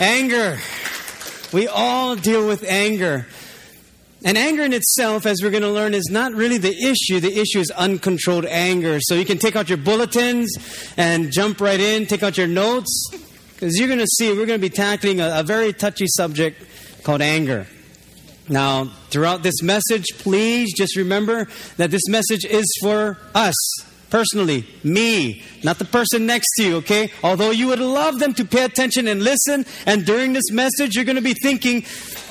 Anger. We all deal with anger. And anger in itself, as we're going to learn, is not really the issue. The issue is uncontrolled anger. So you can take out your bulletins and jump right in, take out your notes, because you're going to see we're going to be tackling a, a very touchy subject called anger. Now, throughout this message, please just remember that this message is for us personally, me, not the person next to you, okay? Although you would love them to pay attention and listen, and during this message, you're going to be thinking,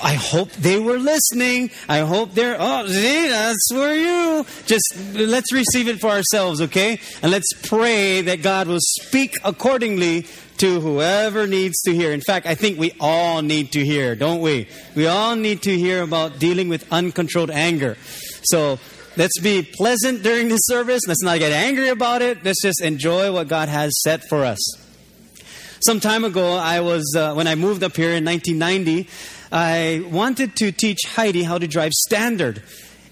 I hope they were listening. I hope they're, oh, see, that's for you. Just let's receive it for ourselves, okay? And let's pray that God will speak accordingly to whoever needs to hear. In fact, I think we all need to hear, don't we? We all need to hear about dealing with uncontrolled anger. So let's be pleasant during this service. Let's not get angry about it. Let's just enjoy what God has set for us. Some time ago, I was, uh, when I moved up here in 1990, I wanted to teach Heidi how to drive standard.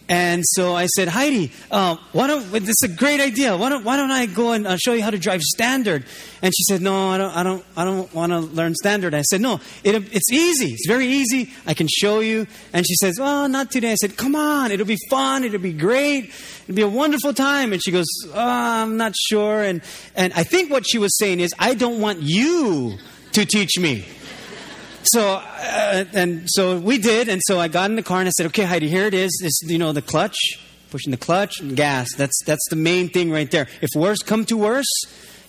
And so I said, Heidi, uh, why don't, this is a great idea. Why don't, why don't I go and uh, show you how to drive standard? And she said, no, I don't, I don't, I don't want to learn standard. I said, no, it, it's easy. It's very easy. I can show you. And she says, well, not today. I said, come on. It'll be fun. It'll be great. It'll be a wonderful time. And she goes, oh, I'm not sure. And, and I think what she was saying is, I don't want you to teach me so uh, and so we did, and so I got in the car and I said, "Okay, Heidi, here it is. This, you know, the clutch, pushing the clutch and gas. That's that's the main thing right there. If worse come to worse,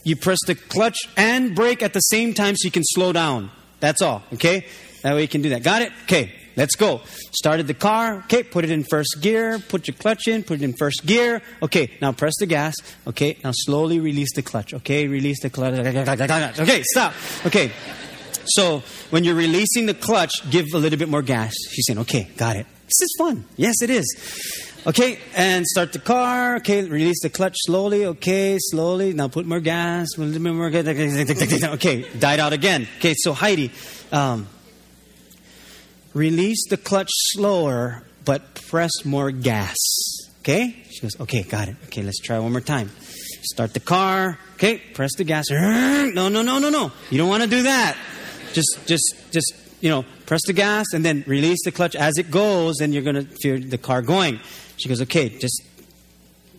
you press the clutch and brake at the same time so you can slow down. That's all. Okay, that way you can do that. Got it? Okay." Let's go. Started the car. Okay, put it in first gear. Put your clutch in. Put it in first gear. Okay, now press the gas. Okay, now slowly release the clutch. Okay, release the clutch. Okay, stop. Okay, so when you're releasing the clutch, give a little bit more gas. She's saying, okay, got it. This is fun. Yes, it is. Okay, and start the car. Okay, release the clutch slowly. Okay, slowly. Now put more gas. A little bit more gas. Okay, died out again. Okay, so Heidi, um, release the clutch slower, but press more gas. Okay? She goes, okay, got it. Okay, let's try one more time. Start the car. Okay, press the gas. No, no, no, no, no. You don't want to do that just, just, just, you know, press the gas and then release the clutch as it goes, and you're going to feel the car going. She goes, okay, just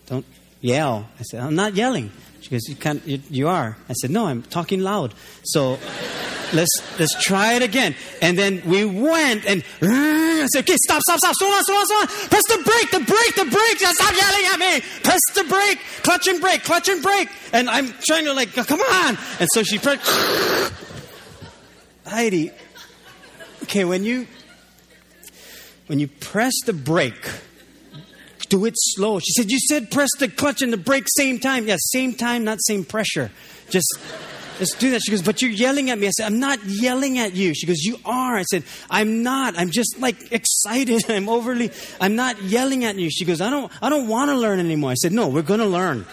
don't yell. I said, I'm not yelling. She goes, you can't, you, you are. I said, no, I'm talking loud. So let's let's try it again. And then we went and I said, okay, stop, stop, stop, slow down, slow down, slow down. Press the brake, the brake, the brake. Stop yelling at me. Press the brake, clutch and brake, clutch and brake. And I'm trying to like, come on. And so she pressed. Heidi, okay, when you when you press the brake, do it slow. She said, You said press the clutch and the brake same time. Yeah, same time, not same pressure. Just just do that. She goes, But you're yelling at me. I said, I'm not yelling at you. She goes, You are. I said, I'm not. I'm just like excited. I'm overly I'm not yelling at you. She goes, I don't I don't want to learn anymore. I said, No, we're gonna learn.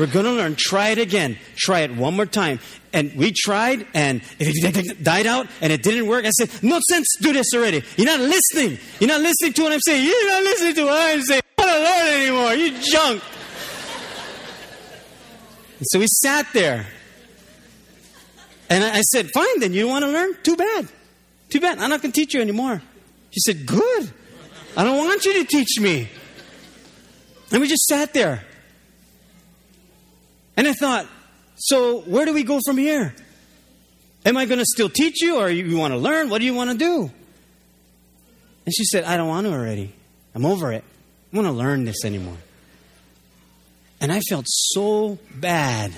We're going to learn. Try it again. Try it one more time. And we tried, and it died out, and it didn't work. I said, No sense, do this already. You're not listening. You're not listening to what I'm saying. You're not listening to what I'm saying. I don't learn anymore. You junk. And so we sat there. And I said, Fine, then you don't want to learn? Too bad. Too bad. I'm not going to teach you anymore. She said, Good. I don't want you to teach me. And we just sat there. And I thought, so where do we go from here? Am I going to still teach you or you want to learn? What do you want to do? And she said, I don't want to already. I'm over it. I want to learn this anymore. And I felt so bad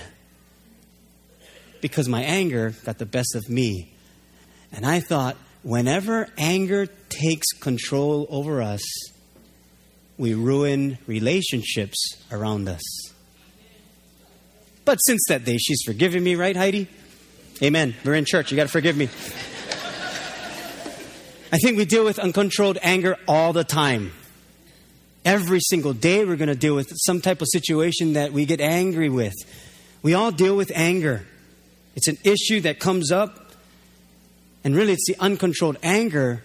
because my anger got the best of me. And I thought, whenever anger takes control over us, we ruin relationships around us. But since that day, she's forgiven me, right, Heidi? Amen. We're in church. You got to forgive me. I think we deal with uncontrolled anger all the time. Every single day, we're going to deal with some type of situation that we get angry with. We all deal with anger. It's an issue that comes up, and really, it's the uncontrolled anger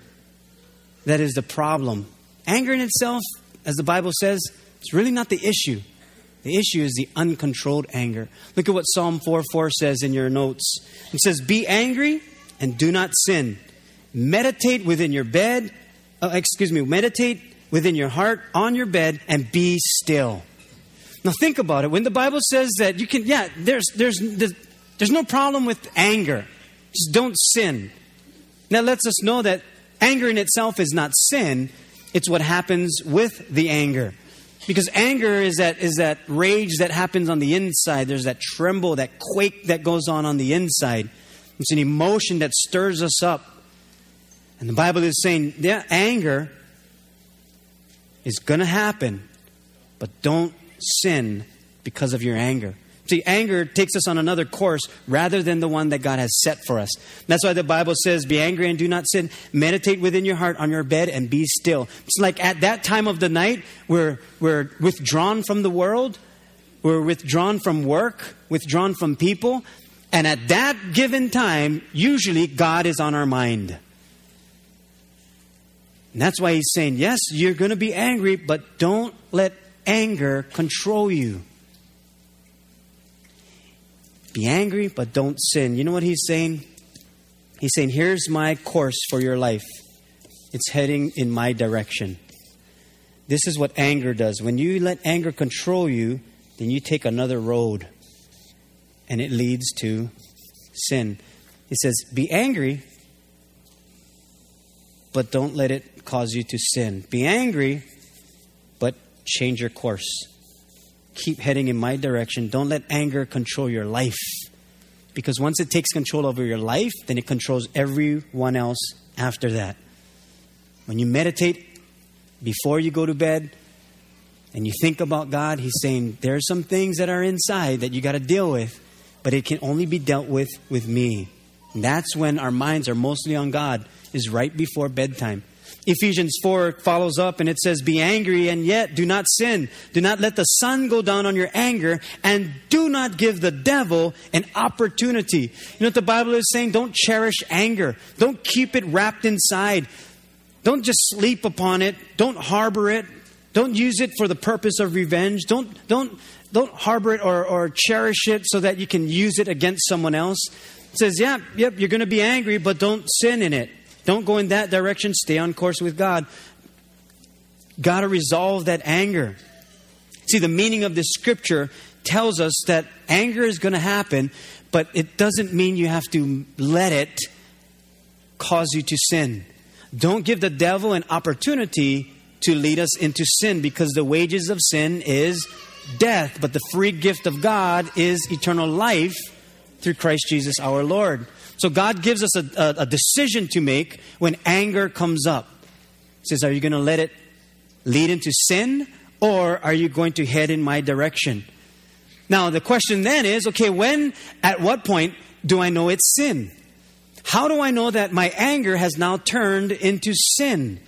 that is the problem. Anger in itself, as the Bible says, it's really not the issue. The issue is the uncontrolled anger. Look at what Psalm 4 4 says in your notes. It says, Be angry and do not sin. Meditate within your bed, uh, excuse me, meditate within your heart on your bed and be still. Now think about it. When the Bible says that you can, yeah, there's, there's, there's, there's no problem with anger. Just don't sin. That lets us know that anger in itself is not sin, it's what happens with the anger. Because anger is that, is that rage that happens on the inside. There's that tremble, that quake that goes on on the inside. It's an emotion that stirs us up. And the Bible is saying, yeah, anger is going to happen, but don't sin because of your anger. See, anger takes us on another course rather than the one that God has set for us. That's why the Bible says, Be angry and do not sin. Meditate within your heart on your bed and be still. It's like at that time of the night, we're, we're withdrawn from the world, we're withdrawn from work, withdrawn from people. And at that given time, usually God is on our mind. And that's why he's saying, Yes, you're going to be angry, but don't let anger control you. Be angry, but don't sin. You know what he's saying? He's saying, Here's my course for your life. It's heading in my direction. This is what anger does. When you let anger control you, then you take another road, and it leads to sin. He says, Be angry, but don't let it cause you to sin. Be angry, but change your course keep heading in my direction. Don't let anger control your life. Because once it takes control over your life, then it controls everyone else after that. When you meditate before you go to bed and you think about God, He's saying, There are some things that are inside that you got to deal with, but it can only be dealt with with me. And that's when our minds are mostly on God, is right before bedtime. Ephesians 4 follows up and it says, Be angry and yet do not sin. Do not let the sun go down on your anger and do not give the devil an opportunity. You know what the Bible is saying? Don't cherish anger, don't keep it wrapped inside. Don't just sleep upon it, don't harbor it, don't use it for the purpose of revenge. Don't, don't, don't harbor it or, or cherish it so that you can use it against someone else. It says, yeah, yep, you're going to be angry, but don't sin in it. Don't go in that direction. Stay on course with God. Got to resolve that anger. See, the meaning of this scripture tells us that anger is going to happen, but it doesn't mean you have to let it cause you to sin. Don't give the devil an opportunity to lead us into sin because the wages of sin is death, but the free gift of God is eternal life through Christ Jesus our Lord. So God gives us a, a, a decision to make when anger comes up. He says, Are you going to let it lead into sin or are you going to head in my direction? Now, the question then is okay, when, at what point do I know it's sin? How do I know that my anger has now turned into sin?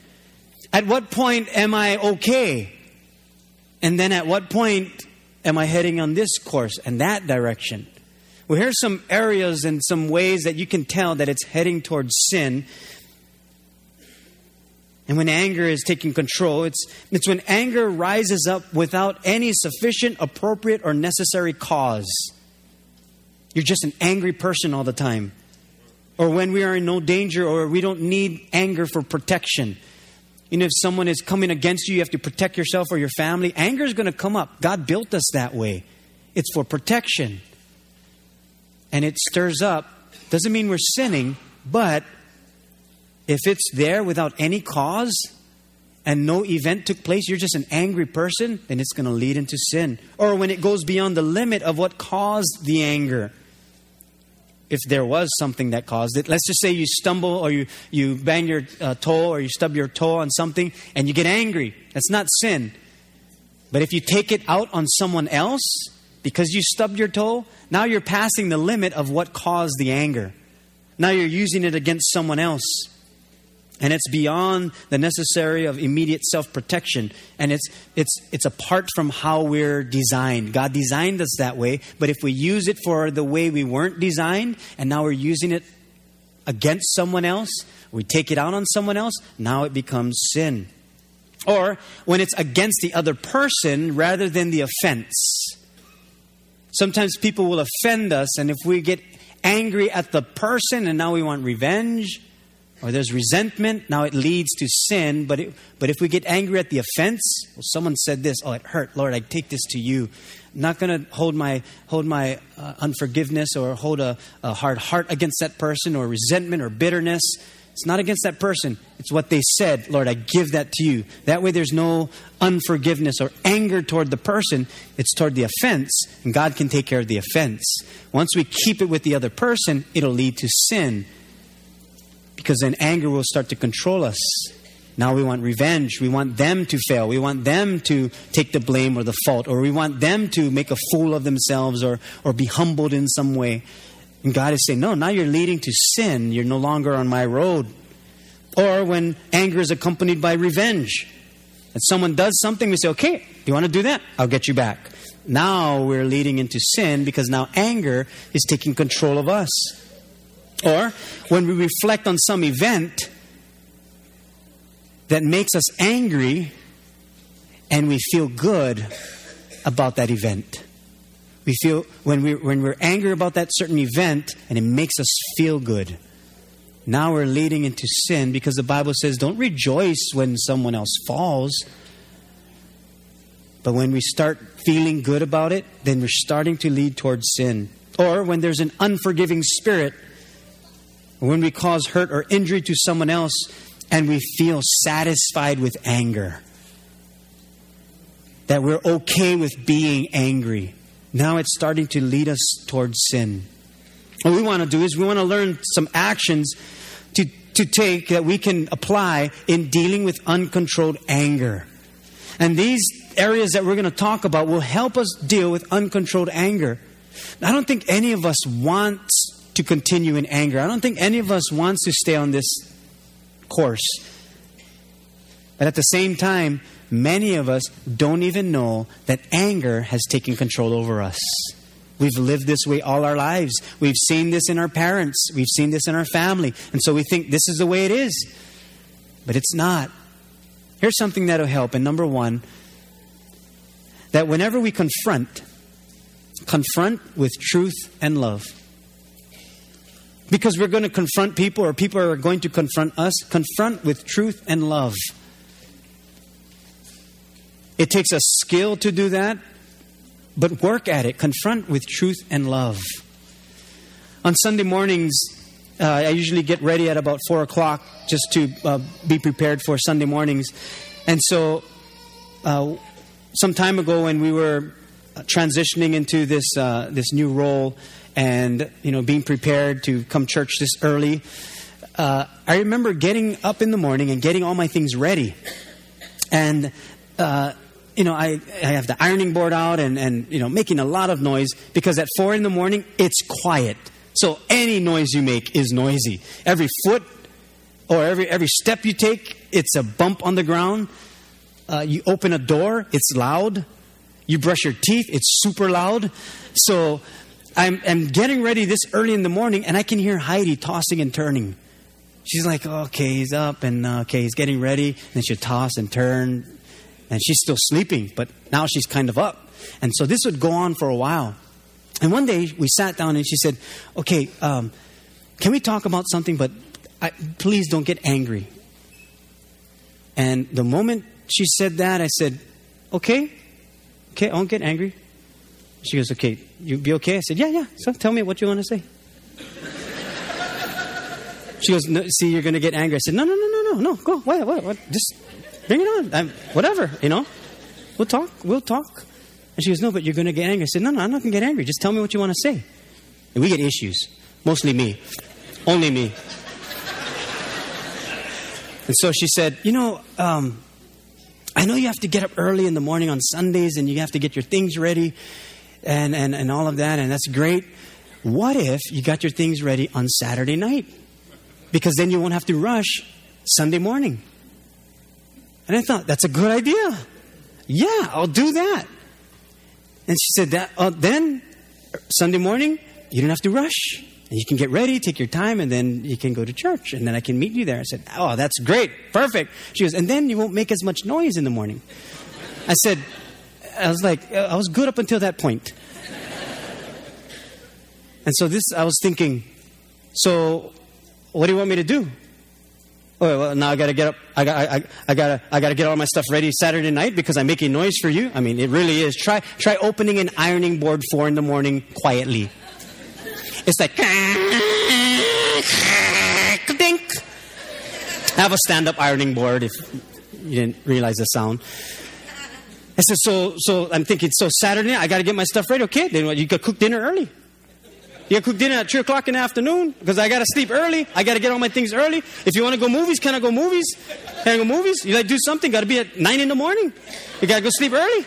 At what point am I okay? And then at what point am I heading on this course and that direction? Well, here's some areas and some ways that you can tell that it's heading towards sin. And when anger is taking control, it's, it's when anger rises up without any sufficient, appropriate, or necessary cause. You're just an angry person all the time. Or when we are in no danger or we don't need anger for protection. You know, if someone is coming against you, you have to protect yourself or your family. Anger is going to come up. God built us that way. It's for protection and it stirs up, doesn't mean we're sinning, but if it's there without any cause and no event took place, you're just an angry person, then it's going to lead into sin. Or when it goes beyond the limit of what caused the anger. If there was something that caused it, let's just say you stumble or you, you bang your uh, toe or you stub your toe on something and you get angry. That's not sin. But if you take it out on someone else, because you stubbed your toe, now you're passing the limit of what caused the anger. Now you're using it against someone else. And it's beyond the necessary of immediate self protection. And it's, it's, it's apart from how we're designed. God designed us that way, but if we use it for the way we weren't designed, and now we're using it against someone else, we take it out on someone else, now it becomes sin. Or when it's against the other person rather than the offense. Sometimes people will offend us, and if we get angry at the person and now we want revenge, or there's resentment, now it leads to sin. But, it, but if we get angry at the offense, well, someone said this, oh, it hurt. Lord, I take this to you. I'm not going to hold my, hold my uh, unforgiveness or hold a, a hard heart against that person or resentment or bitterness. It's not against that person. It's what they said. Lord, I give that to you. That way there's no unforgiveness or anger toward the person. It's toward the offense, and God can take care of the offense. Once we keep it with the other person, it'll lead to sin. Because then anger will start to control us. Now we want revenge. We want them to fail. We want them to take the blame or the fault, or we want them to make a fool of themselves or, or be humbled in some way. And God is saying, No, now you're leading to sin. You're no longer on my road. Or when anger is accompanied by revenge. That someone does something, we say, Okay, you want to do that? I'll get you back. Now we're leading into sin because now anger is taking control of us. Or when we reflect on some event that makes us angry and we feel good about that event. We feel when we when we're angry about that certain event and it makes us feel good. Now we're leading into sin because the Bible says don't rejoice when someone else falls. But when we start feeling good about it, then we're starting to lead towards sin. Or when there's an unforgiving spirit, when we cause hurt or injury to someone else and we feel satisfied with anger, that we're okay with being angry. Now it's starting to lead us towards sin. What we want to do is we want to learn some actions to, to take that we can apply in dealing with uncontrolled anger. And these areas that we're going to talk about will help us deal with uncontrolled anger. I don't think any of us wants to continue in anger. I don't think any of us wants to stay on this course. But at the same time, many of us don't even know that anger has taken control over us. We've lived this way all our lives. We've seen this in our parents. We've seen this in our family. And so we think this is the way it is. But it's not. Here's something that'll help. And number one, that whenever we confront, confront with truth and love. Because we're going to confront people or people are going to confront us, confront with truth and love. It takes a skill to do that, but work at it. Confront with truth and love. On Sunday mornings, uh, I usually get ready at about 4 o'clock just to uh, be prepared for Sunday mornings. And so, uh, some time ago, when we were transitioning into this, uh, this new role and you know, being prepared to come church this early, uh, I remember getting up in the morning and getting all my things ready. And uh, you know, I, I have the ironing board out and, and, you know, making a lot of noise because at four in the morning, it's quiet. So any noise you make is noisy. Every foot or every, every step you take, it's a bump on the ground. Uh, you open a door, it's loud. You brush your teeth, it's super loud. So I'm, I'm getting ready this early in the morning and I can hear Heidi tossing and turning. She's like, okay, he's up and uh, okay, he's getting ready. And she'll toss and turn, and she's still sleeping, but now she's kind of up. And so this would go on for a while. And one day we sat down and she said, Okay, um, can we talk about something? But I, please don't get angry. And the moment she said that, I said, Okay, okay, I won't get angry. She goes, Okay, you be okay? I said, Yeah, yeah. So tell me what you want to say. she goes, no, See, you're going to get angry. I said, No, no, no, no, no, no. Go. What, what, what? Just Bring it on. I'm, whatever, you know. We'll talk. We'll talk. And she goes, No, but you're going to get angry. I said, No, no, I'm not going to get angry. Just tell me what you want to say. And we get issues. Mostly me. Only me. and so she said, You know, um, I know you have to get up early in the morning on Sundays and you have to get your things ready and, and, and all of that, and that's great. What if you got your things ready on Saturday night? Because then you won't have to rush Sunday morning. And I thought, that's a good idea. Yeah, I'll do that. And she said, that, uh, then Sunday morning, you don't have to rush. And you can get ready, take your time, and then you can go to church. And then I can meet you there. I said, Oh, that's great. Perfect. She goes, And then you won't make as much noise in the morning. I said, I was like, I was good up until that point. And so this, I was thinking, so what do you want me to do? Oh, well, now I gotta get up. I got, I, I gotta, I gotta get all my stuff ready Saturday night because I'm making noise for you. I mean, it really is. Try, try opening an ironing board four in the morning quietly. It's like, dink. I have a stand-up ironing board. If you didn't realize the sound. I said, so, so I'm thinking, so Saturday night, I got to get my stuff ready. Okay, then you got cook dinner early. You cook dinner at 3 o'clock in the afternoon because I got to sleep early. I got to get all my things early. If you want to go movies, can I go movies? Can I go movies? You to do something. Got to be at 9 in the morning. You got to go sleep early.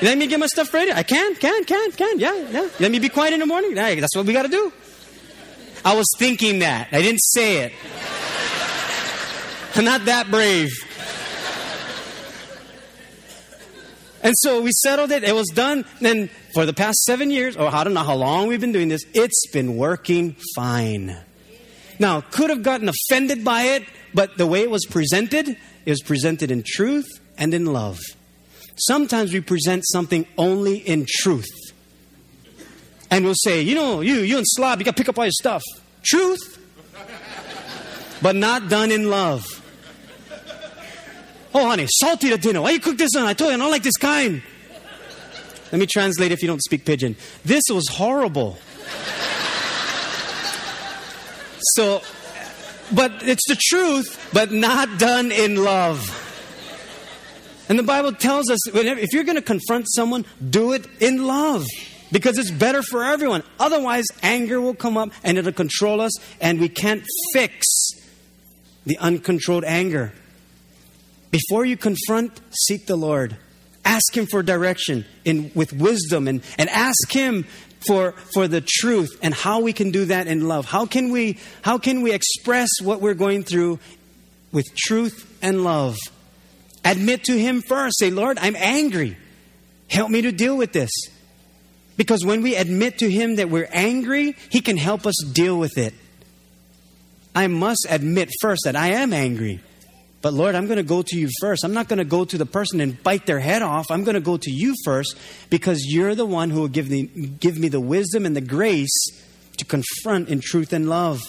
You let me get my stuff ready. I can, can, can, can. Yeah, yeah. Let me be quiet in the morning. Yeah, that's what we got to do. I was thinking that. I didn't say it. I'm not that brave. And so we settled it. It was done. And for the past seven years, or I don't know how long we've been doing this, it's been working fine. Now, could have gotten offended by it, but the way it was presented, it was presented in truth and in love. Sometimes we present something only in truth. And we'll say, you know, you, you and slob, you got to pick up all your stuff. Truth, but not done in love. Oh, honey, salty the dinner. Why you cook this on? I told you I don't like this kind. Let me translate if you don't speak pidgin. This was horrible. So, but it's the truth, but not done in love. And the Bible tells us if you're going to confront someone, do it in love because it's better for everyone. Otherwise, anger will come up and it'll control us, and we can't fix the uncontrolled anger. Before you confront, seek the Lord. Ask Him for direction in, with wisdom and, and ask Him for, for the truth and how we can do that in love. How can, we, how can we express what we're going through with truth and love? Admit to Him first. Say, Lord, I'm angry. Help me to deal with this. Because when we admit to Him that we're angry, He can help us deal with it. I must admit first that I am angry. But Lord, I'm going to go to you first. I'm not going to go to the person and bite their head off. I'm going to go to you first because you're the one who will give, the, give me the wisdom and the grace to confront in truth and love.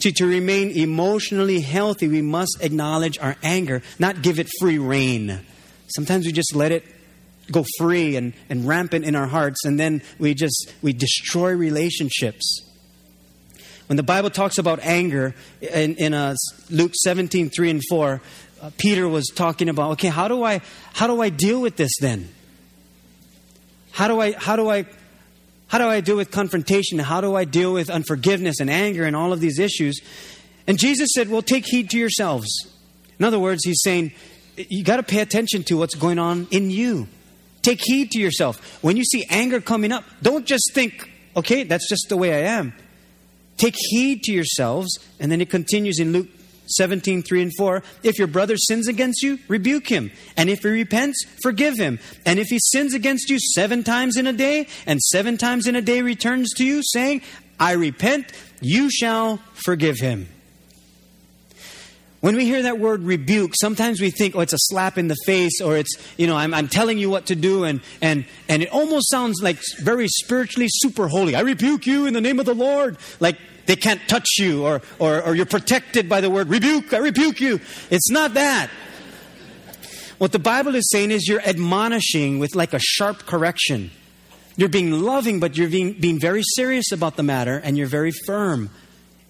See, to remain emotionally healthy, we must acknowledge our anger, not give it free rein. Sometimes we just let it go free and, and rampant in our hearts, and then we just we destroy relationships. When the Bible talks about anger in, in uh, Luke 17, 3 and 4, uh, Peter was talking about, okay, how do I how do I deal with this then? How do I how do I how do I deal with confrontation? How do I deal with unforgiveness and anger and all of these issues? And Jesus said, Well, take heed to yourselves. In other words, he's saying, you got to pay attention to what's going on in you. Take heed to yourself. When you see anger coming up, don't just think, okay, that's just the way I am. Take heed to yourselves. And then it continues in Luke 17, 3 and 4. If your brother sins against you, rebuke him. And if he repents, forgive him. And if he sins against you seven times in a day, and seven times in a day returns to you, saying, I repent, you shall forgive him. When we hear that word rebuke, sometimes we think, oh, it's a slap in the face, or it's, you know, I'm, I'm telling you what to do, and, and, and it almost sounds like very spiritually super holy. I rebuke you in the name of the Lord. Like they can't touch you, or, or, or you're protected by the word rebuke, I rebuke you. It's not that. What the Bible is saying is you're admonishing with like a sharp correction. You're being loving, but you're being, being very serious about the matter, and you're very firm.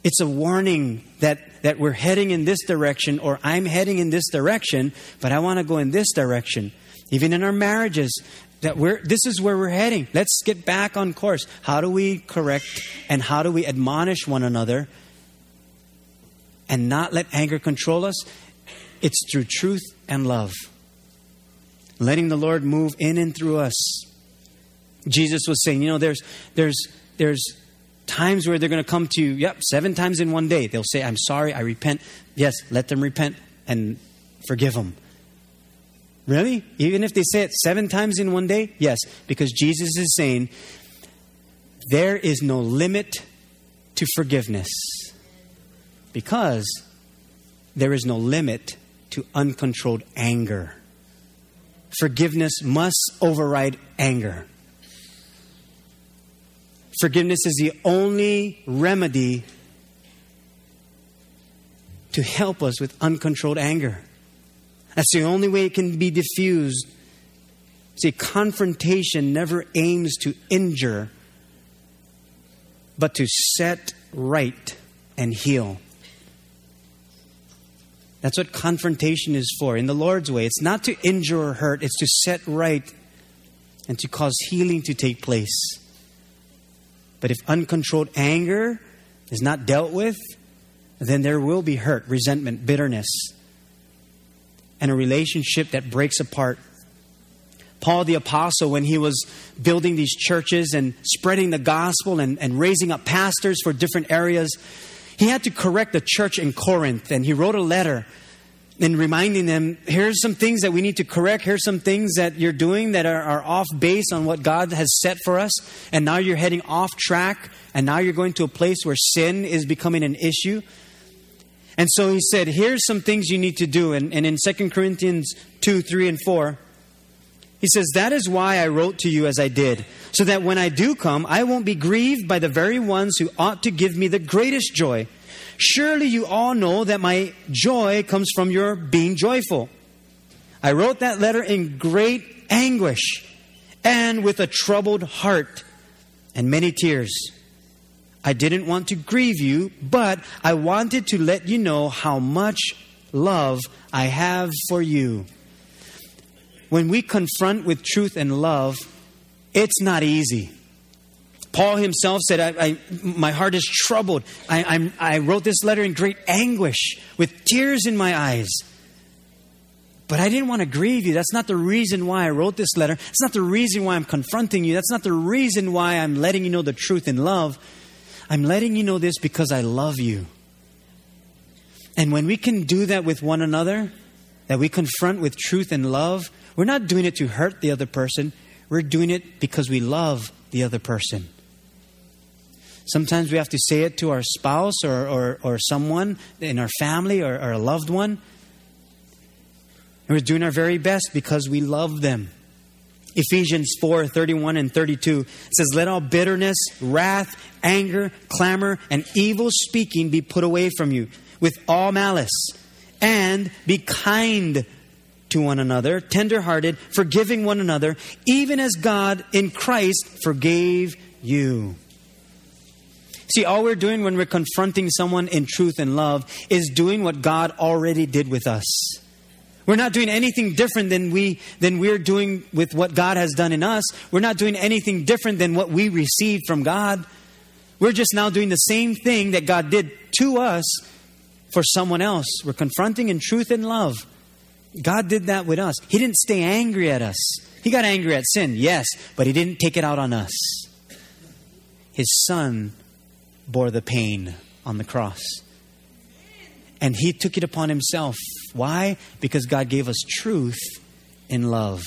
It's a warning that, that we're heading in this direction, or I'm heading in this direction, but I want to go in this direction. Even in our marriages, that we're this is where we're heading. Let's get back on course. How do we correct and how do we admonish one another and not let anger control us? It's through truth and love. Letting the Lord move in and through us. Jesus was saying, you know, there's there's there's times where they're going to come to you, yep, seven times in one day. They'll say, I'm sorry, I repent. Yes, let them repent and forgive them. Really? Even if they say it seven times in one day? Yes, because Jesus is saying, there is no limit to forgiveness. Because there is no limit to uncontrolled anger. Forgiveness must override anger. Forgiveness is the only remedy to help us with uncontrolled anger. That's the only way it can be diffused. See, confrontation never aims to injure, but to set right and heal. That's what confrontation is for. In the Lord's way, it's not to injure or hurt, it's to set right and to cause healing to take place. But if uncontrolled anger is not dealt with, then there will be hurt, resentment, bitterness, and a relationship that breaks apart. Paul the Apostle, when he was building these churches and spreading the gospel and, and raising up pastors for different areas, he had to correct the church in Corinth. And he wrote a letter and reminding them here's some things that we need to correct. Here's some things that you're doing that are, are off base on what God has set for us. And now you're heading off track. And now you're going to a place where sin is becoming an issue. And so he said, Here's some things you need to do. And, and in 2 Corinthians 2, 3, and 4, he says, That is why I wrote to you as I did, so that when I do come, I won't be grieved by the very ones who ought to give me the greatest joy. Surely you all know that my joy comes from your being joyful. I wrote that letter in great anguish and with a troubled heart and many tears. I didn't want to grieve you, but I wanted to let you know how much love I have for you. When we confront with truth and love, it's not easy. Paul himself said, I, I, My heart is troubled. I, I wrote this letter in great anguish with tears in my eyes. But I didn't want to grieve you. That's not the reason why I wrote this letter. It's not the reason why I'm confronting you. That's not the reason why I'm letting you know the truth in love. I'm letting you know this because I love you. And when we can do that with one another, that we confront with truth and love, we're not doing it to hurt the other person. We're doing it because we love the other person. Sometimes we have to say it to our spouse or, or, or someone in our family or, or a loved one. And we're doing our very best because we love them. Ephesians 4 31 and 32 says, Let all bitterness, wrath, anger, clamor, and evil speaking be put away from you with all malice, and be kind to one another, tenderhearted, forgiving one another, even as God in Christ forgave you. See, all we're doing when we're confronting someone in truth and love is doing what God already did with us. We're not doing anything different than we than we're doing with what God has done in us. We're not doing anything different than what we received from God. We're just now doing the same thing that God did to us for someone else. We're confronting in truth and love. God did that with us. He didn't stay angry at us. He got angry at sin, yes, but He didn't take it out on us. His Son bore the pain on the cross. And He took it upon Himself. Why? Because God gave us truth in love.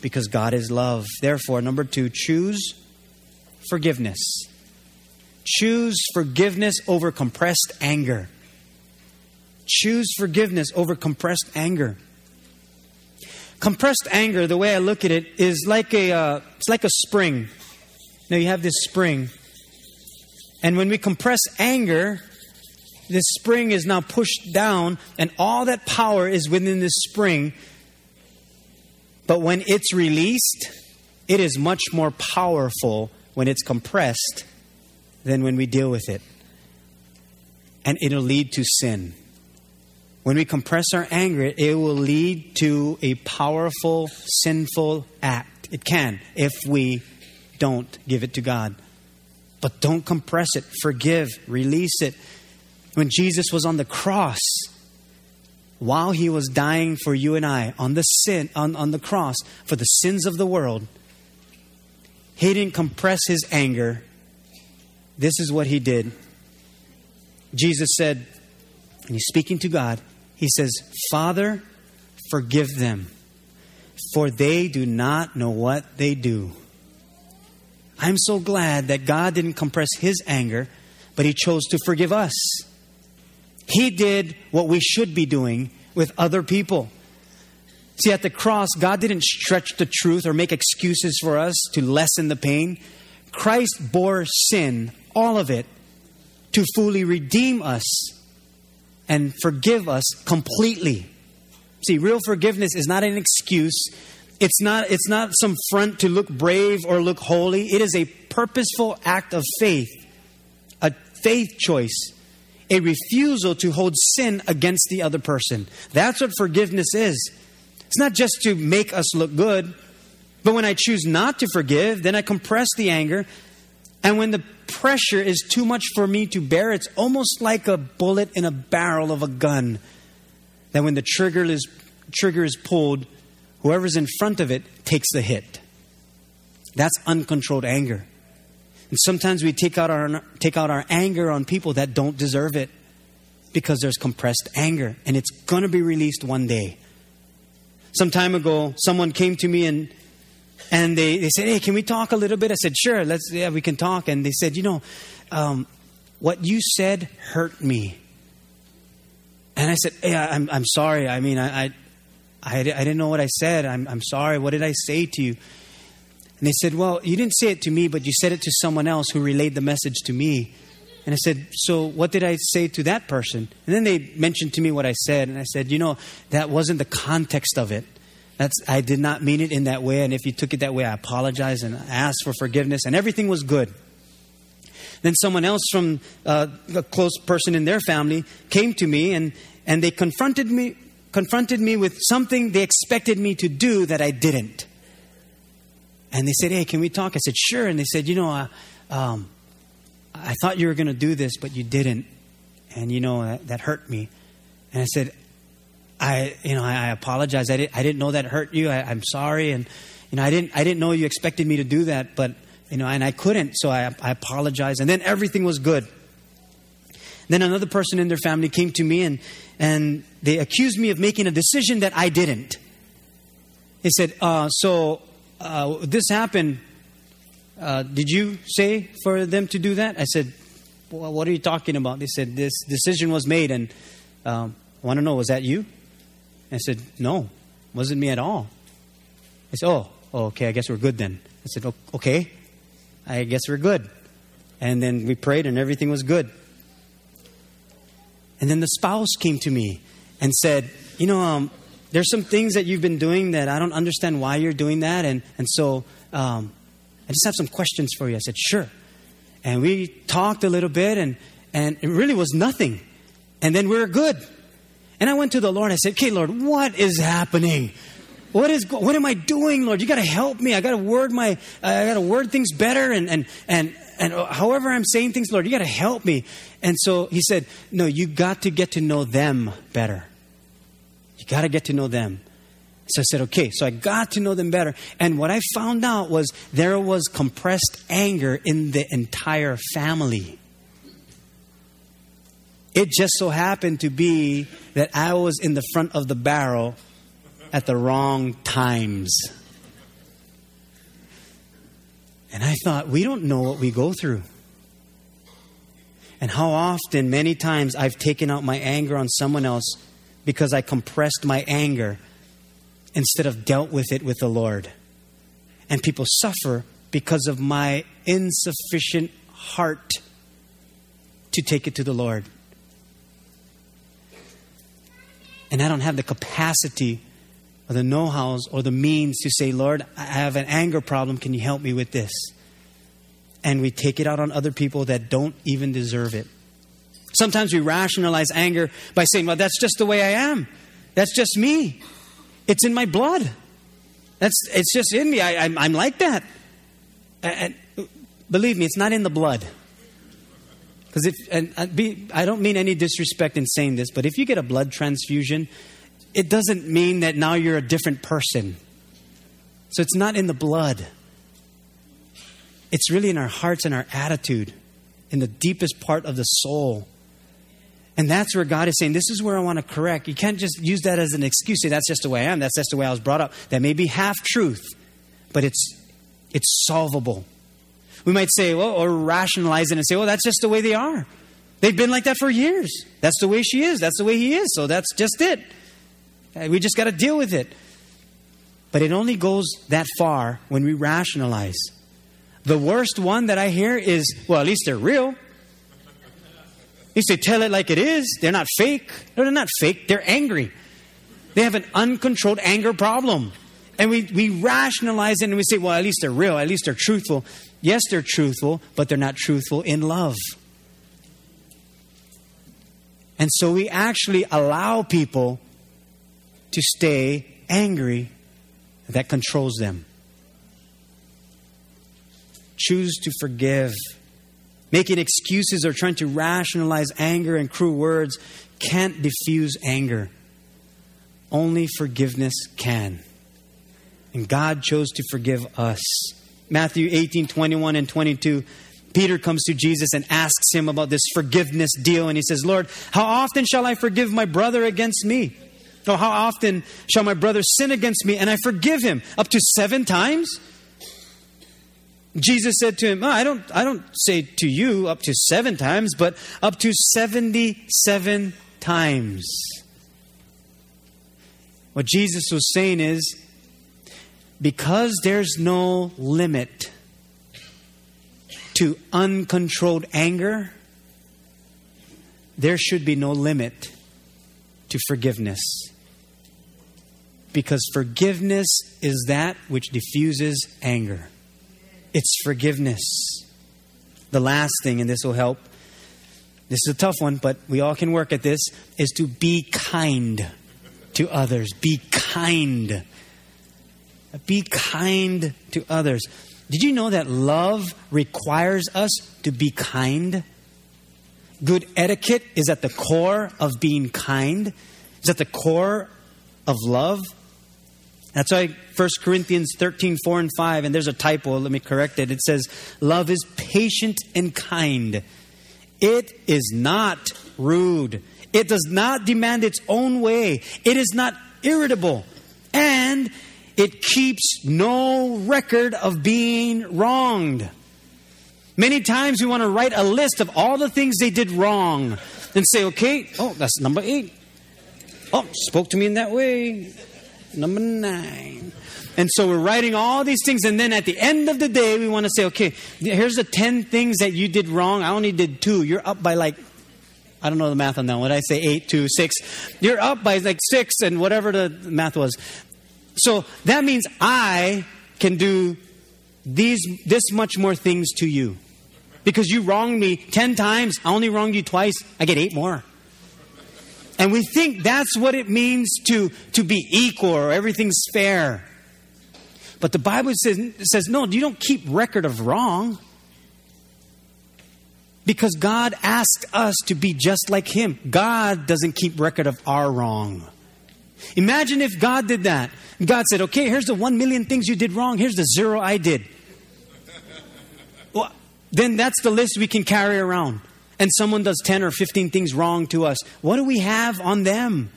Because God is love. Therefore, number two, choose forgiveness. Choose forgiveness over compressed anger. Choose forgiveness over compressed anger. Compressed anger, the way I look at it, is like a uh, it's like a spring. Now you have this spring, and when we compress anger, this spring is now pushed down, and all that power is within this spring. But when it's released, it is much more powerful when it's compressed than when we deal with it. And it'll lead to sin. When we compress our anger, it will lead to a powerful, sinful act. It can if we don't give it to God. But don't compress it. Forgive, release it. When Jesus was on the cross, while he was dying for you and I on the sin on, on the cross for the sins of the world, he didn't compress his anger. This is what he did. Jesus said, and he's speaking to God, he says, Father, forgive them, for they do not know what they do. I'm so glad that God didn't compress his anger, but he chose to forgive us. He did what we should be doing with other people. See, at the cross, God didn't stretch the truth or make excuses for us to lessen the pain. Christ bore sin, all of it, to fully redeem us and forgive us completely. See, real forgiveness is not an excuse. It's not, it's not some front to look brave or look holy. It is a purposeful act of faith, a faith choice, a refusal to hold sin against the other person. That's what forgiveness is. It's not just to make us look good, but when I choose not to forgive, then I compress the anger. And when the pressure is too much for me to bear, it's almost like a bullet in a barrel of a gun. That when the trigger is, trigger is pulled, whoever's in front of it takes the hit. That's uncontrolled anger. And sometimes we take out our, take out our anger on people that don't deserve it because there's compressed anger and it's going to be released one day. Some time ago, someone came to me and and they, they said, Hey, can we talk a little bit? I said, Sure, let's, yeah, we can talk. And they said, You know, um, what you said hurt me. And I said, Yeah, I'm, I'm sorry. I mean, I, I, I, I didn't know what I said. I'm, I'm sorry. What did I say to you? And they said, Well, you didn't say it to me, but you said it to someone else who relayed the message to me. And I said, So what did I say to that person? And then they mentioned to me what I said. And I said, You know, that wasn't the context of it. That's, I did not mean it in that way. And if you took it that way, I apologize and asked for forgiveness. And everything was good. Then someone else from uh, a close person in their family came to me and, and they confronted me, confronted me with something they expected me to do that I didn't. And they said, Hey, can we talk? I said, Sure. And they said, You know, uh, um, I thought you were going to do this, but you didn't. And, you know, that, that hurt me. And I said, I, you know, I, I apologize. I, did, I didn't know that hurt you. I, I'm sorry. And, you know, I didn't, I didn't know you expected me to do that, but, you know, and I couldn't. So I, I apologize. And then everything was good. Then another person in their family came to me and, and they accused me of making a decision that I didn't. They said, uh, so uh, this happened. Uh, did you say for them to do that? I said, well, what are you talking about? They said, this decision was made and um, I want to know, was that you? I said, No, wasn't me at all. I said, Oh, oh okay, I guess we're good then. I said, Okay, I guess we're good. And then we prayed and everything was good. And then the spouse came to me and said, You know, um, there's some things that you've been doing that I don't understand why you're doing that. And, and so um, I just have some questions for you. I said, Sure. And we talked a little bit, and, and it really was nothing. And then we were good. And I went to the Lord. I said, Okay, Lord, what is happening? What is what am I doing, Lord? You got to help me. I got to word my I got to word things better and and and and however I'm saying things, Lord, you got to help me. And so he said, "No, you got to get to know them better. You got to get to know them." So I said, "Okay." So I got to know them better. And what I found out was there was compressed anger in the entire family. It just so happened to be that I was in the front of the barrel at the wrong times. And I thought, we don't know what we go through. And how often, many times, I've taken out my anger on someone else because I compressed my anger instead of dealt with it with the Lord. And people suffer because of my insufficient heart to take it to the Lord and I don't have the capacity or the know hows or the means to say, Lord, I have an anger problem. Can you help me with this? And we take it out on other people that don't even deserve it. Sometimes we rationalize anger by saying, well, that's just the way I am. That's just me. It's in my blood. That's, it's just in me. I, am like that. And believe me, it's not in the blood. Because if, and uh, be, I don't mean any disrespect in saying this, but if you get a blood transfusion, it doesn't mean that now you're a different person. So it's not in the blood. It's really in our hearts and our attitude, in the deepest part of the soul. And that's where God is saying, This is where I want to correct. You can't just use that as an excuse. Say, that's just the way I am. That's just the way I was brought up. That may be half truth, but it's, it's solvable. We might say, well, or rationalize it and say, well, that's just the way they are. They've been like that for years. That's the way she is. That's the way he is. So that's just it. Uh, we just got to deal with it. But it only goes that far when we rationalize. The worst one that I hear is, well, at least they're real. They tell it like it is. They're not fake. No, they're not fake. They're angry. They have an uncontrolled anger problem. And we, we rationalize it and we say, well, at least they're real. At least they're truthful. Yes, they're truthful, but they're not truthful in love. And so we actually allow people to stay angry that controls them. Choose to forgive. Making excuses or trying to rationalize anger and cruel words can't diffuse anger. Only forgiveness can. And God chose to forgive us. Matthew 18 21 and 22 Peter comes to Jesus and asks him about this forgiveness deal. And he says, Lord, how often shall I forgive my brother against me? Or how often shall my brother sin against me and I forgive him? Up to seven times? Jesus said to him, oh, I, don't, I don't say to you up to seven times, but up to 77 times. What Jesus was saying is, because there's no limit to uncontrolled anger, there should be no limit to forgiveness. Because forgiveness is that which diffuses anger. It's forgiveness. The last thing, and this will help, this is a tough one, but we all can work at this, is to be kind to others. Be kind. Be kind to others. Did you know that love requires us to be kind? Good etiquette is at the core of being kind, is at the core of love. That's why 1 Corinthians 13, 4 and 5, and there's a typo, let me correct it. It says, Love is patient and kind. It is not rude. It does not demand its own way. It is not irritable. And it keeps no record of being wronged. Many times we want to write a list of all the things they did wrong and say, okay, oh, that's number eight. Oh, spoke to me in that way. Number nine. And so we're writing all these things, and then at the end of the day, we want to say, okay, here's the 10 things that you did wrong. I only did two. You're up by like, I don't know the math on that. What did I say? Eight, two, six. You're up by like six, and whatever the math was. So that means I can do these this much more things to you. Because you wronged me 10 times, I only wronged you twice, I get 8 more. And we think that's what it means to, to be equal or everything's fair. But the Bible says, says, no, you don't keep record of wrong. Because God asked us to be just like Him. God doesn't keep record of our wrong. Imagine if God did that. God said, okay, here's the one million things you did wrong, here's the zero I did. Well, then that's the list we can carry around. And someone does 10 or 15 things wrong to us. What do we have on them?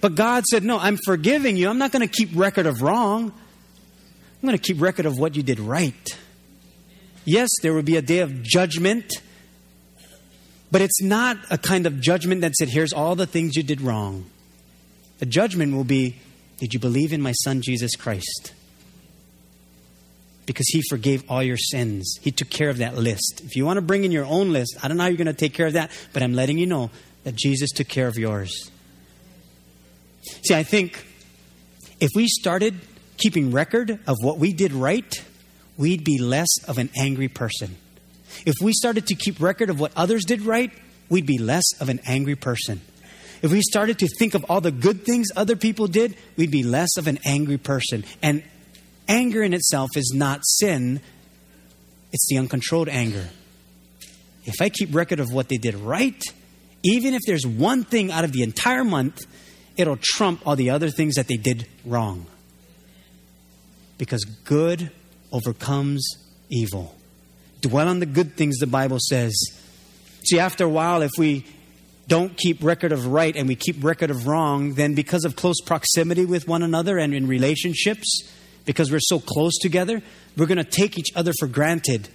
But God said, No, I'm forgiving you. I'm not going to keep record of wrong. I'm going to keep record of what you did right. Yes, there will be a day of judgment, but it's not a kind of judgment that said, Here's all the things you did wrong. The judgment will be Did you believe in my son Jesus Christ? Because he forgave all your sins. He took care of that list. If you want to bring in your own list, I don't know how you're going to take care of that, but I'm letting you know that Jesus took care of yours. See, I think if we started keeping record of what we did right, we'd be less of an angry person. If we started to keep record of what others did right, we'd be less of an angry person. If we started to think of all the good things other people did, we'd be less of an angry person. And anger in itself is not sin, it's the uncontrolled anger. If I keep record of what they did right, even if there's one thing out of the entire month, it'll trump all the other things that they did wrong. Because good overcomes evil. Dwell on the good things, the Bible says. See, after a while, if we don't keep record of right and we keep record of wrong, then because of close proximity with one another and in relationships, because we're so close together, we're going to take each other for granted.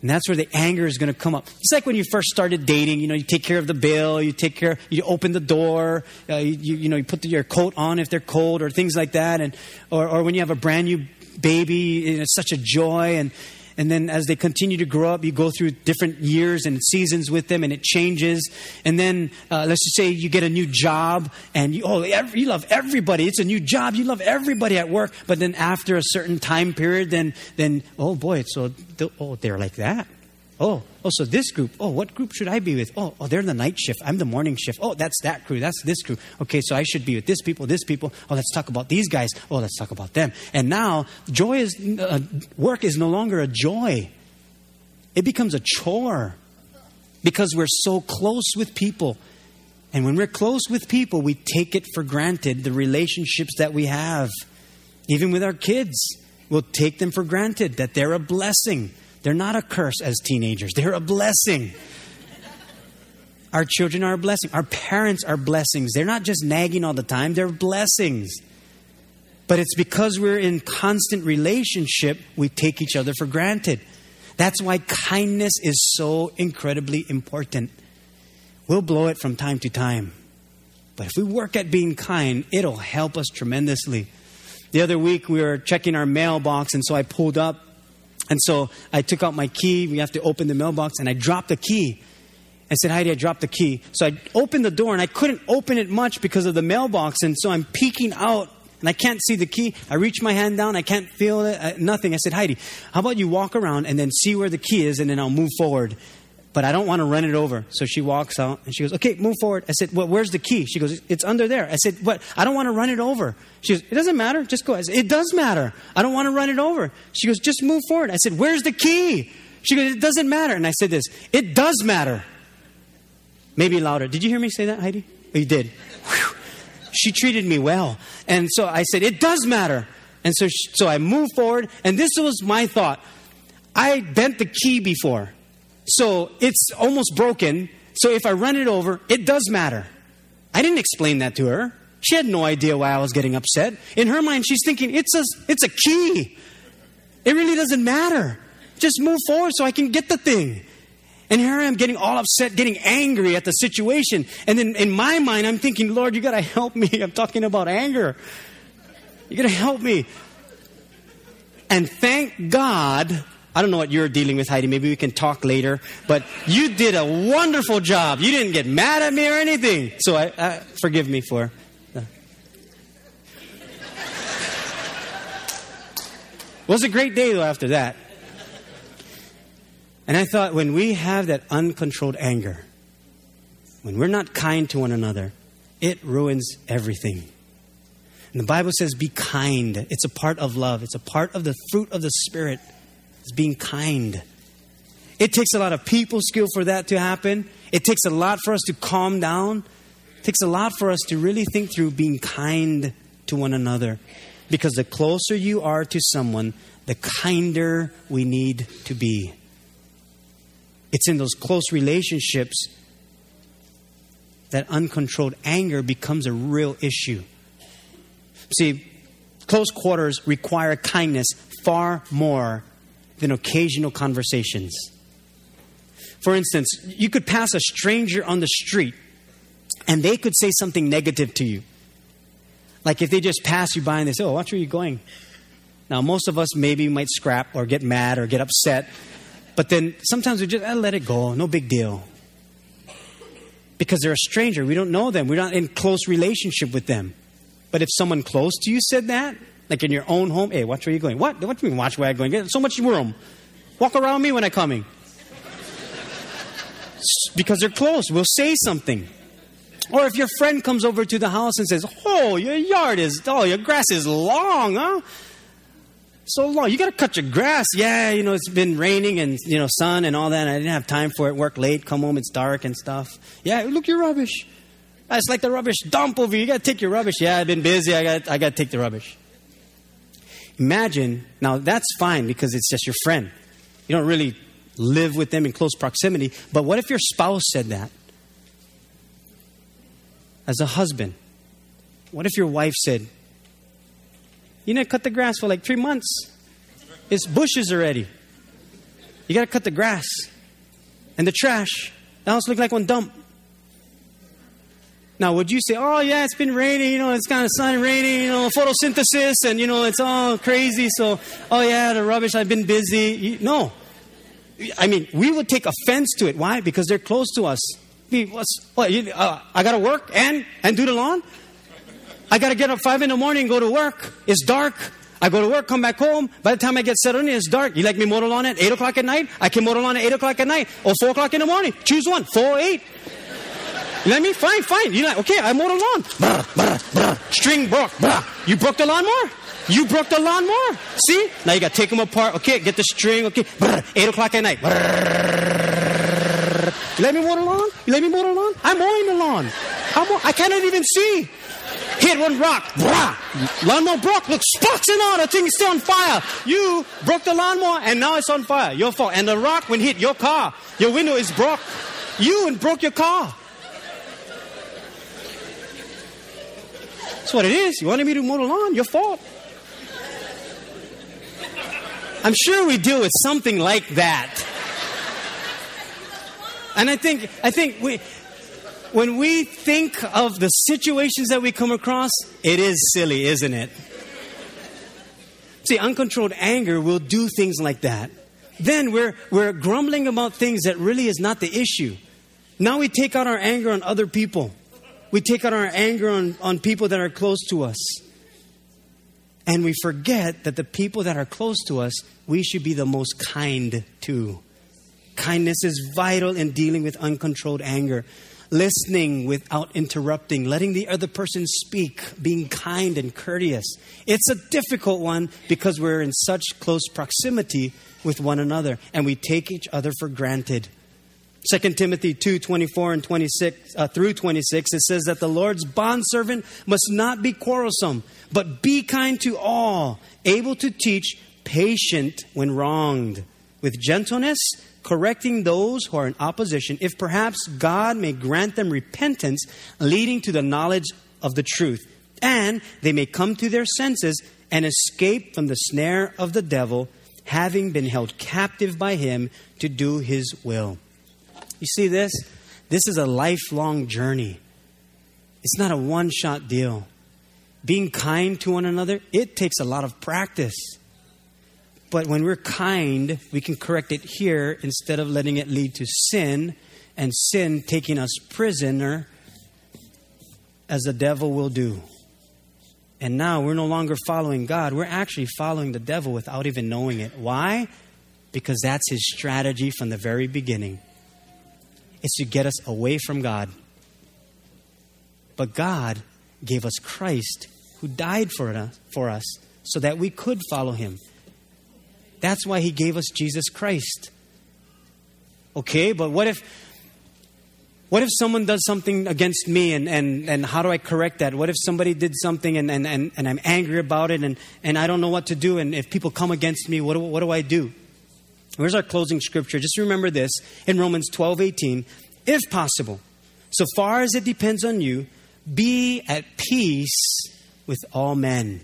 And that's where the anger is going to come up. It's like when you first started dating, you know, you take care of the bill, you take care, you open the door, uh, you, you know, you put the, your coat on if they're cold or things like that. And, or, or when you have a brand new baby, it's such a joy. And, and then as they continue to grow up, you go through different years and seasons with them, and it changes. And then uh, let's just say you get a new job, and you, oh, every, you love everybody. It's a new job. You love everybody at work. But then after a certain time period, then then oh boy, so oh they're like that. Oh, oh, so this group. Oh, what group should I be with? Oh, oh, they're the night shift. I'm the morning shift. Oh, that's that crew. That's this crew. Okay, so I should be with this people, this people. Oh, let's talk about these guys. Oh, let's talk about them. And now, joy is uh, work is no longer a joy. It becomes a chore because we're so close with people. And when we're close with people, we take it for granted the relationships that we have. Even with our kids, we'll take them for granted that they're a blessing they're not a curse as teenagers, they're a blessing. Our children are a blessing. Our parents are blessings. They're not just nagging all the time, they're blessings. But it's because we're in constant relationship, we take each other for granted. That's why kindness is so incredibly important. We'll blow it from time to time. But if we work at being kind, it'll help us tremendously. The other week, we were checking our mailbox, and so I pulled up and so I took out my key. We have to open the mailbox, and I dropped the key. I said, Heidi, I dropped the key. So I opened the door, and I couldn't open it much because of the mailbox. And so I'm peeking out, and I can't see the key. I reach my hand down, I can't feel it, uh, nothing. I said, Heidi, how about you walk around and then see where the key is, and then I'll move forward but I don't want to run it over. So she walks out and she goes, okay, move forward. I said, well, where's the key? She goes, it's under there. I said, what? I don't want to run it over. She goes, it doesn't matter. Just go. I said, it does matter. I don't want to run it over. She goes, just move forward. I said, where's the key? She goes, it doesn't matter. And I said this, it does matter. Maybe louder. Did you hear me say that, Heidi? Oh, you did. Whew. She treated me well. And so I said, it does matter. And so, so I moved forward. And this was my thought. I bent the key before. So it's almost broken. So if I run it over, it does matter. I didn't explain that to her. She had no idea why I was getting upset. In her mind, she's thinking, it's a, it's a key. It really doesn't matter. Just move forward so I can get the thing. And here I am getting all upset, getting angry at the situation. And then in my mind, I'm thinking, Lord, you got to help me. I'm talking about anger. You got to help me. And thank God I don't know what you're dealing with, Heidi. Maybe we can talk later. But you did a wonderful job. You didn't get mad at me or anything. So I, I forgive me for. Uh. it was a great day though after that. And I thought when we have that uncontrolled anger, when we're not kind to one another, it ruins everything. And the Bible says, be kind. It's a part of love, it's a part of the fruit of the Spirit is being kind. It takes a lot of people skill for that to happen. It takes a lot for us to calm down. It takes a lot for us to really think through being kind to one another. Because the closer you are to someone, the kinder we need to be. It's in those close relationships that uncontrolled anger becomes a real issue. See, close quarters require kindness far more than occasional conversations. For instance, you could pass a stranger on the street and they could say something negative to you. Like if they just pass you by and they say, Oh, watch where you're going. Now, most of us maybe might scrap or get mad or get upset, but then sometimes we just eh, let it go, no big deal. Because they're a stranger, we don't know them, we're not in close relationship with them. But if someone close to you said that, like in your own home. Hey, watch where you're going. What? What do you mean watch where I'm going? So much room. Walk around me when I'm coming. because they're close. We'll say something. Or if your friend comes over to the house and says, Oh, your yard is, oh, your grass is long, huh? So long. You got to cut your grass. Yeah, you know, it's been raining and, you know, sun and all that. And I didn't have time for it. Work late, come home, it's dark and stuff. Yeah, look, your rubbish. It's like the rubbish dump over here. You got to take your rubbish. Yeah, I've been busy. I got, I got to take the rubbish. Imagine, now that's fine because it's just your friend. You don't really live with them in close proximity. But what if your spouse said that? As a husband, what if your wife said, You didn't cut the grass for like three months? It's bushes already. You got to cut the grass and the trash. The house like one dump. Now, would you say, oh, yeah, it's been raining, you know, it's kind of sun raining, you know, photosynthesis, and, you know, it's all crazy, so, oh, yeah, the rubbish, I've been busy. No. I mean, we would take offense to it. Why? Because they're close to us. We, what, you, uh, I got to work and, and do the lawn? I got to get up 5 in the morning, go to work. It's dark. I go to work, come back home. By the time I get settled in, it's dark. You like me motor lawn at 8 o'clock at night? I can motor lawn at 8 o'clock at night or 4 o'clock in the morning. Choose one, 4 8. Let me fine, fine. You're like, okay, I mowed the lawn. Brr, brr, brr. String broke. You broke the lawnmower? You broke the lawnmower. See? Now you got to take them apart. Okay, get the string. Okay, 8 o'clock at night. You let me mow the lawn? You let me mow the lawn? I'm mowing the lawn. I'm mow- I cannot even see. Hit one rock. Brah. Lawnmower broke. Look, spots and all. The thing is still on fire. You broke the lawnmower and now it's on fire. Your fault. And the rock, when hit your car, your window is broke. You and broke your car. That's what it is. You wanted me to mow the lawn? Your fault. I'm sure we deal with something like that. And I think, I think we, when we think of the situations that we come across, it is silly, isn't it? See, uncontrolled anger will do things like that. Then we're, we're grumbling about things that really is not the issue. Now we take out our anger on other people. We take out our anger on, on people that are close to us. And we forget that the people that are close to us, we should be the most kind to. Kindness is vital in dealing with uncontrolled anger. Listening without interrupting, letting the other person speak, being kind and courteous. It's a difficult one because we're in such close proximity with one another and we take each other for granted. 2 Timothy 2 24 and 26 uh, through 26, it says that the Lord's bondservant must not be quarrelsome, but be kind to all, able to teach, patient when wronged, with gentleness, correcting those who are in opposition, if perhaps God may grant them repentance, leading to the knowledge of the truth, and they may come to their senses and escape from the snare of the devil, having been held captive by him to do his will. You see this? This is a lifelong journey. It's not a one shot deal. Being kind to one another, it takes a lot of practice. But when we're kind, we can correct it here instead of letting it lead to sin and sin taking us prisoner as the devil will do. And now we're no longer following God. We're actually following the devil without even knowing it. Why? Because that's his strategy from the very beginning is to get us away from God. But God gave us Christ who died for us, for us so that we could follow him. That's why he gave us Jesus Christ. Okay, but what if what if someone does something against me and, and, and how do I correct that? What if somebody did something and, and, and, and I'm angry about it and, and I don't know what to do and if people come against me, what do, what do I do? Where's our closing scripture? Just remember this in Romans 12 18. If possible, so far as it depends on you, be at peace with all men.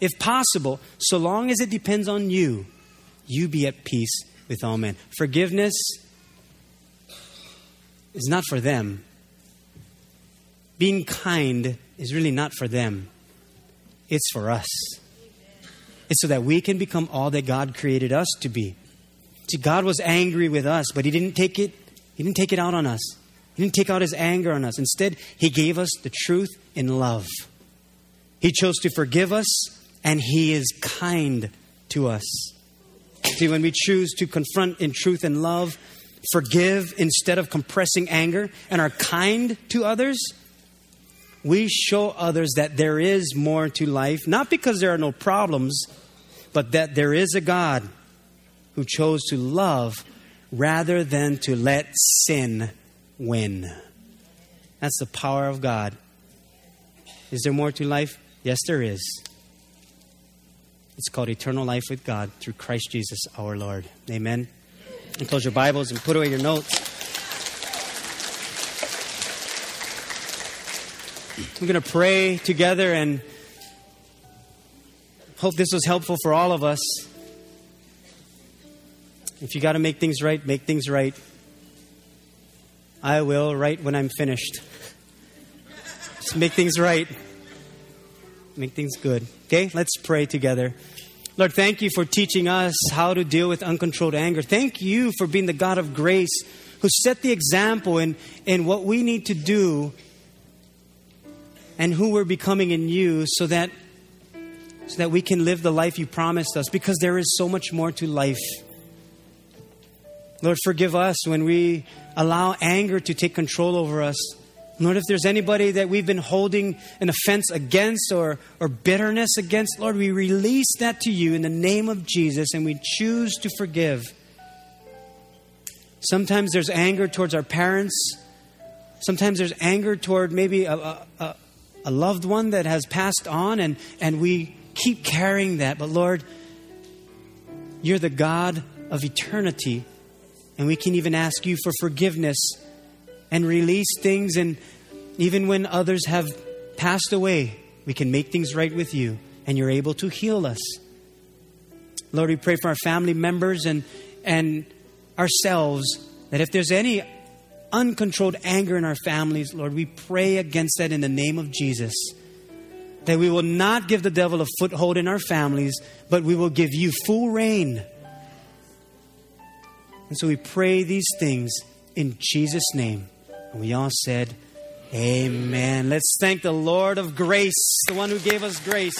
If possible, so long as it depends on you, you be at peace with all men. Forgiveness is not for them. Being kind is really not for them, it's for us. It's so that we can become all that God created us to be. See, God was angry with us, but He didn't take it, He didn't take it out on us. He didn't take out His anger on us. Instead, He gave us the truth in love. He chose to forgive us, and He is kind to us. See, when we choose to confront in truth and love, forgive instead of compressing anger, and are kind to others, we show others that there is more to life, not because there are no problems, but that there is a God who chose to love rather than to let sin win. That's the power of God. Is there more to life? Yes, there is. It's called eternal life with God through Christ Jesus our Lord. Amen. And close your Bibles and put away your notes. We're going to pray together and hope this was helpful for all of us. If you got to make things right, make things right. I will right when I'm finished. Let's make things right. Make things good. Okay, let's pray together. Lord, thank you for teaching us how to deal with uncontrolled anger. Thank you for being the God of grace who set the example in, in what we need to do and who we're becoming in you so that, so that we can live the life you promised us because there is so much more to life. Lord, forgive us when we allow anger to take control over us. Lord, if there's anybody that we've been holding an offense against or, or bitterness against, Lord, we release that to you in the name of Jesus and we choose to forgive. Sometimes there's anger towards our parents. Sometimes there's anger toward maybe a, a, a loved one that has passed on, and, and we keep carrying that. But Lord, you're the God of eternity, and we can even ask you for forgiveness and release things. And even when others have passed away, we can make things right with you, and you're able to heal us. Lord, we pray for our family members and, and ourselves that if there's any uncontrolled anger in our families, Lord, we pray against that in the name of Jesus. That we will not give the devil a foothold in our families, but we will give you full rein. And so we pray these things in Jesus' name. And we all said, Amen. Let's thank the Lord of grace, the one who gave us grace.